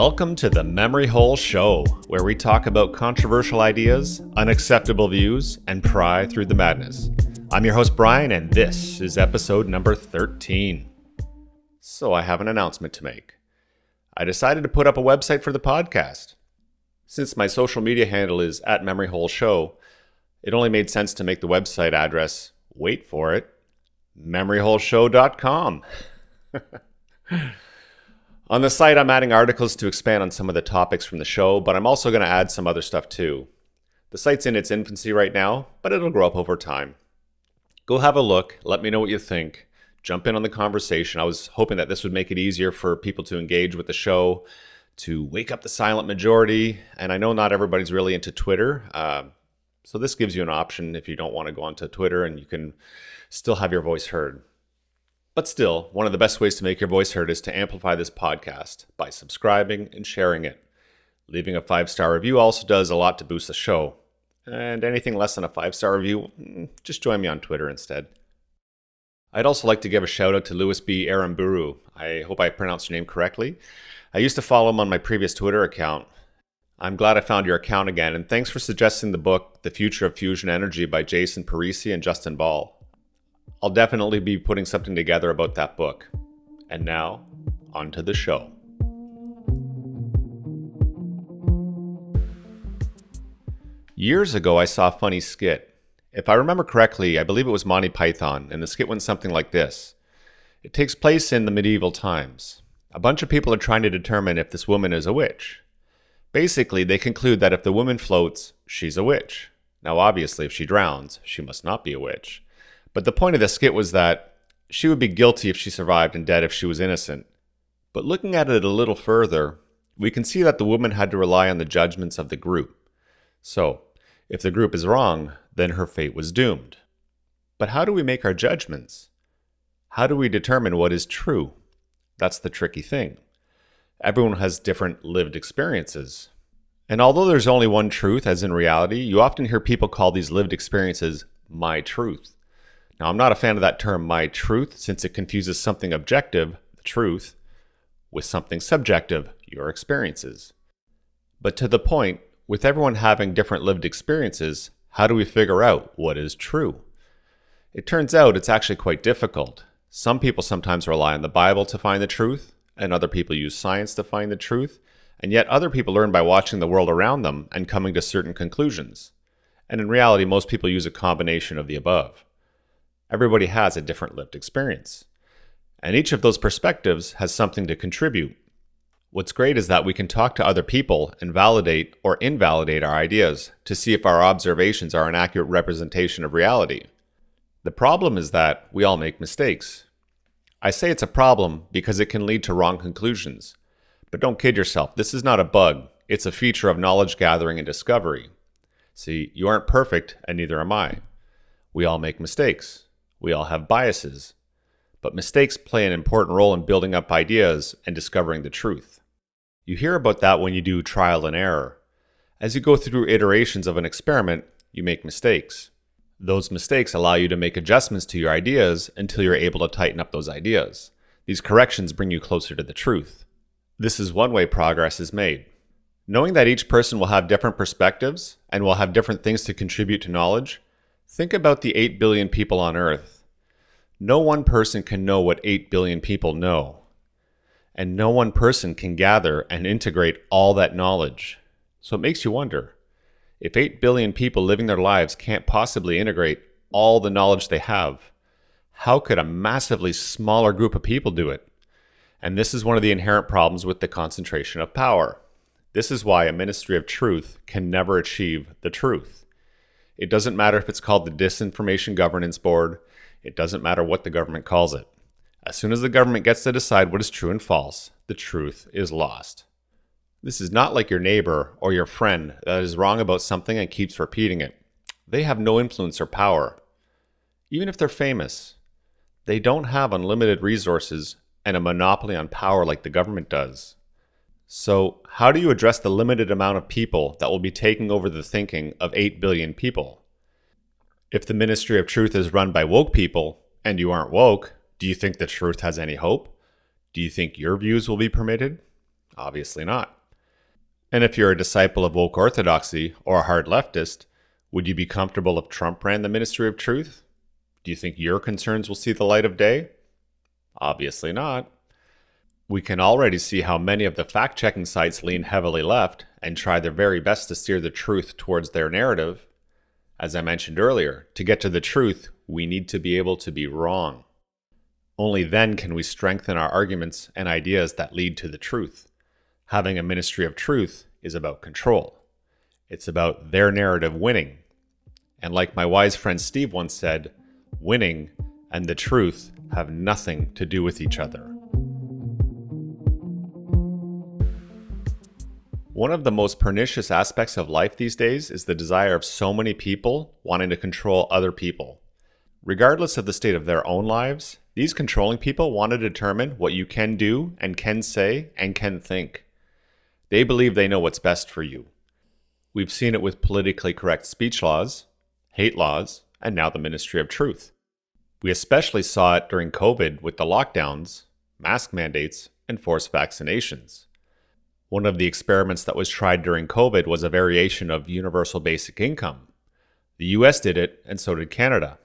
Welcome to the Memory Hole Show, where we talk about controversial ideas, unacceptable views, and pry through the madness. I'm your host, Brian, and this is episode number 13. So, I have an announcement to make. I decided to put up a website for the podcast. Since my social media handle is at Memory Hole Show, it only made sense to make the website address, wait for it, memoryholeshow.com. On the site, I'm adding articles to expand on some of the topics from the show, but I'm also going to add some other stuff too. The site's in its infancy right now, but it'll grow up over time. Go have a look, let me know what you think, jump in on the conversation. I was hoping that this would make it easier for people to engage with the show, to wake up the silent majority, and I know not everybody's really into Twitter. Uh, so this gives you an option if you don't want to go onto Twitter and you can still have your voice heard. But still, one of the best ways to make your voice heard is to amplify this podcast by subscribing and sharing it. Leaving a five star review also does a lot to boost the show. And anything less than a five star review, mm, just join me on Twitter instead. I'd also like to give a shout out to Louis B. Aramburu. I hope I pronounced your name correctly. I used to follow him on my previous Twitter account. I'm glad I found your account again, and thanks for suggesting the book, The Future of Fusion Energy by Jason Parisi and Justin Ball. I'll definitely be putting something together about that book. And now, on to the show. Years ago, I saw a funny skit. If I remember correctly, I believe it was Monty Python, and the skit went something like this It takes place in the medieval times. A bunch of people are trying to determine if this woman is a witch. Basically, they conclude that if the woman floats, she's a witch. Now, obviously, if she drowns, she must not be a witch. But the point of the skit was that she would be guilty if she survived and dead if she was innocent. But looking at it a little further, we can see that the woman had to rely on the judgments of the group. So, if the group is wrong, then her fate was doomed. But how do we make our judgments? How do we determine what is true? That's the tricky thing. Everyone has different lived experiences. And although there's only one truth, as in reality, you often hear people call these lived experiences my truth. Now, I'm not a fan of that term, my truth, since it confuses something objective, the truth, with something subjective, your experiences. But to the point, with everyone having different lived experiences, how do we figure out what is true? It turns out it's actually quite difficult. Some people sometimes rely on the Bible to find the truth, and other people use science to find the truth, and yet other people learn by watching the world around them and coming to certain conclusions. And in reality, most people use a combination of the above. Everybody has a different lived experience. And each of those perspectives has something to contribute. What's great is that we can talk to other people and validate or invalidate our ideas to see if our observations are an accurate representation of reality. The problem is that we all make mistakes. I say it's a problem because it can lead to wrong conclusions. But don't kid yourself, this is not a bug, it's a feature of knowledge gathering and discovery. See, you aren't perfect, and neither am I. We all make mistakes. We all have biases, but mistakes play an important role in building up ideas and discovering the truth. You hear about that when you do trial and error. As you go through iterations of an experiment, you make mistakes. Those mistakes allow you to make adjustments to your ideas until you're able to tighten up those ideas. These corrections bring you closer to the truth. This is one way progress is made. Knowing that each person will have different perspectives and will have different things to contribute to knowledge Think about the 8 billion people on Earth. No one person can know what 8 billion people know. And no one person can gather and integrate all that knowledge. So it makes you wonder if 8 billion people living their lives can't possibly integrate all the knowledge they have, how could a massively smaller group of people do it? And this is one of the inherent problems with the concentration of power. This is why a ministry of truth can never achieve the truth. It doesn't matter if it's called the Disinformation Governance Board, it doesn't matter what the government calls it. As soon as the government gets to decide what is true and false, the truth is lost. This is not like your neighbor or your friend that is wrong about something and keeps repeating it. They have no influence or power. Even if they're famous, they don't have unlimited resources and a monopoly on power like the government does. So, how do you address the limited amount of people that will be taking over the thinking of 8 billion people? If the Ministry of Truth is run by woke people and you aren't woke, do you think the truth has any hope? Do you think your views will be permitted? Obviously not. And if you're a disciple of woke orthodoxy or a hard leftist, would you be comfortable if Trump ran the Ministry of Truth? Do you think your concerns will see the light of day? Obviously not. We can already see how many of the fact checking sites lean heavily left and try their very best to steer the truth towards their narrative. As I mentioned earlier, to get to the truth, we need to be able to be wrong. Only then can we strengthen our arguments and ideas that lead to the truth. Having a ministry of truth is about control. It's about their narrative winning. And like my wise friend Steve once said, winning and the truth have nothing to do with each other. One of the most pernicious aspects of life these days is the desire of so many people wanting to control other people. Regardless of the state of their own lives, these controlling people want to determine what you can do and can say and can think. They believe they know what's best for you. We've seen it with politically correct speech laws, hate laws, and now the Ministry of Truth. We especially saw it during COVID with the lockdowns, mask mandates, and forced vaccinations. One of the experiments that was tried during COVID was a variation of universal basic income. The US did it, and so did Canada.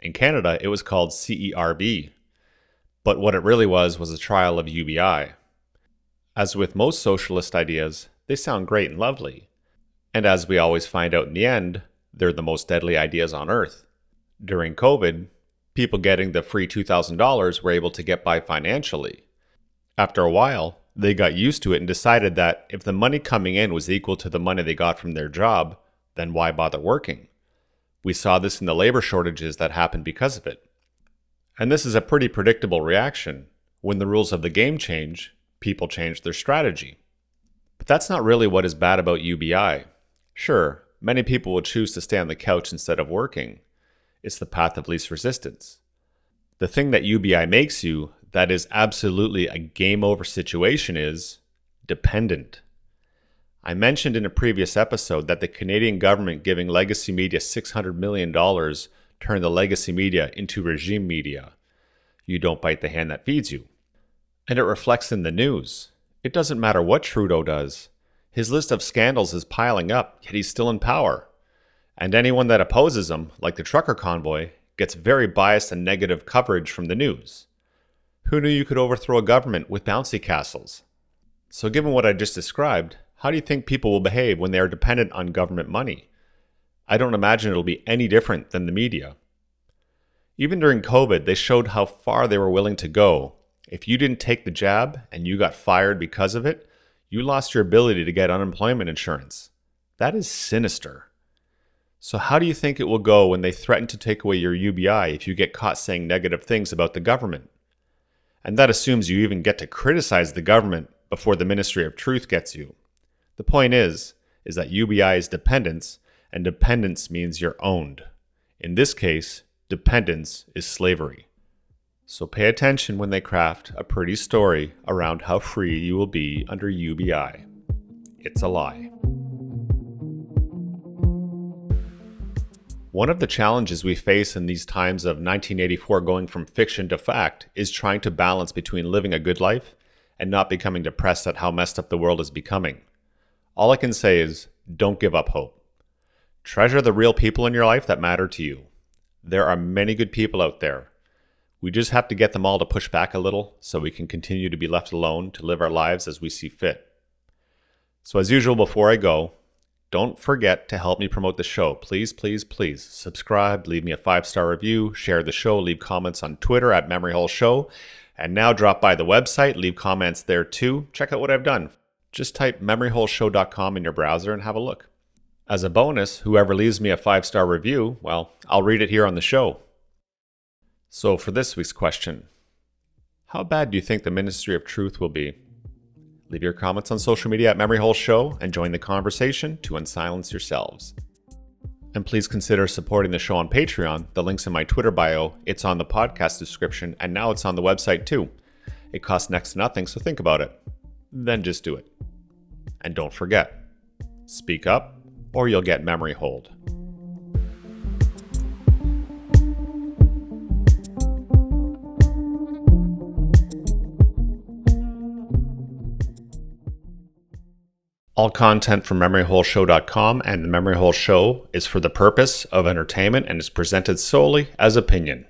In Canada, it was called CERB. But what it really was was a trial of UBI. As with most socialist ideas, they sound great and lovely. And as we always find out in the end, they're the most deadly ideas on earth. During COVID, people getting the free $2,000 were able to get by financially. After a while, they got used to it and decided that if the money coming in was equal to the money they got from their job, then why bother working? We saw this in the labor shortages that happened because of it. And this is a pretty predictable reaction. When the rules of the game change, people change their strategy. But that's not really what is bad about UBI. Sure, many people will choose to stay on the couch instead of working. It's the path of least resistance. The thing that UBI makes you, that is absolutely a game over situation, is dependent. I mentioned in a previous episode that the Canadian government giving legacy media $600 million turned the legacy media into regime media. You don't bite the hand that feeds you. And it reflects in the news. It doesn't matter what Trudeau does. His list of scandals is piling up, yet he's still in power. And anyone that opposes him, like the trucker convoy, gets very biased and negative coverage from the news. Who knew you could overthrow a government with bouncy castles? So, given what I just described, how do you think people will behave when they are dependent on government money? I don't imagine it'll be any different than the media. Even during COVID, they showed how far they were willing to go if you didn't take the jab and you got fired because of it, you lost your ability to get unemployment insurance. That is sinister. So, how do you think it will go when they threaten to take away your UBI if you get caught saying negative things about the government? And that assumes you even get to criticize the government before the Ministry of Truth gets you. The point is, is that UBI is dependence, and dependence means you're owned. In this case, dependence is slavery. So pay attention when they craft a pretty story around how free you will be under UBI. It's a lie. One of the challenges we face in these times of 1984 going from fiction to fact is trying to balance between living a good life and not becoming depressed at how messed up the world is becoming. All I can say is don't give up hope. Treasure the real people in your life that matter to you. There are many good people out there we just have to get them all to push back a little so we can continue to be left alone to live our lives as we see fit. So, as usual, before I go, don't forget to help me promote the show. Please, please, please subscribe, leave me a five star review, share the show, leave comments on Twitter at Memory Hole Show, and now drop by the website, leave comments there too. Check out what I've done. Just type memoryholeshow.com in your browser and have a look. As a bonus, whoever leaves me a five star review, well, I'll read it here on the show. So, for this week's question, how bad do you think the Ministry of Truth will be? Leave your comments on social media at Memory Hole Show and join the conversation to unsilence yourselves. And please consider supporting the show on Patreon. The link's in my Twitter bio, it's on the podcast description, and now it's on the website too. It costs next to nothing, so think about it. Then just do it. And don't forget speak up, or you'll get memory holed. All content from MemoryHoleShow.com and the Memory Hole Show is for the purpose of entertainment and is presented solely as opinion.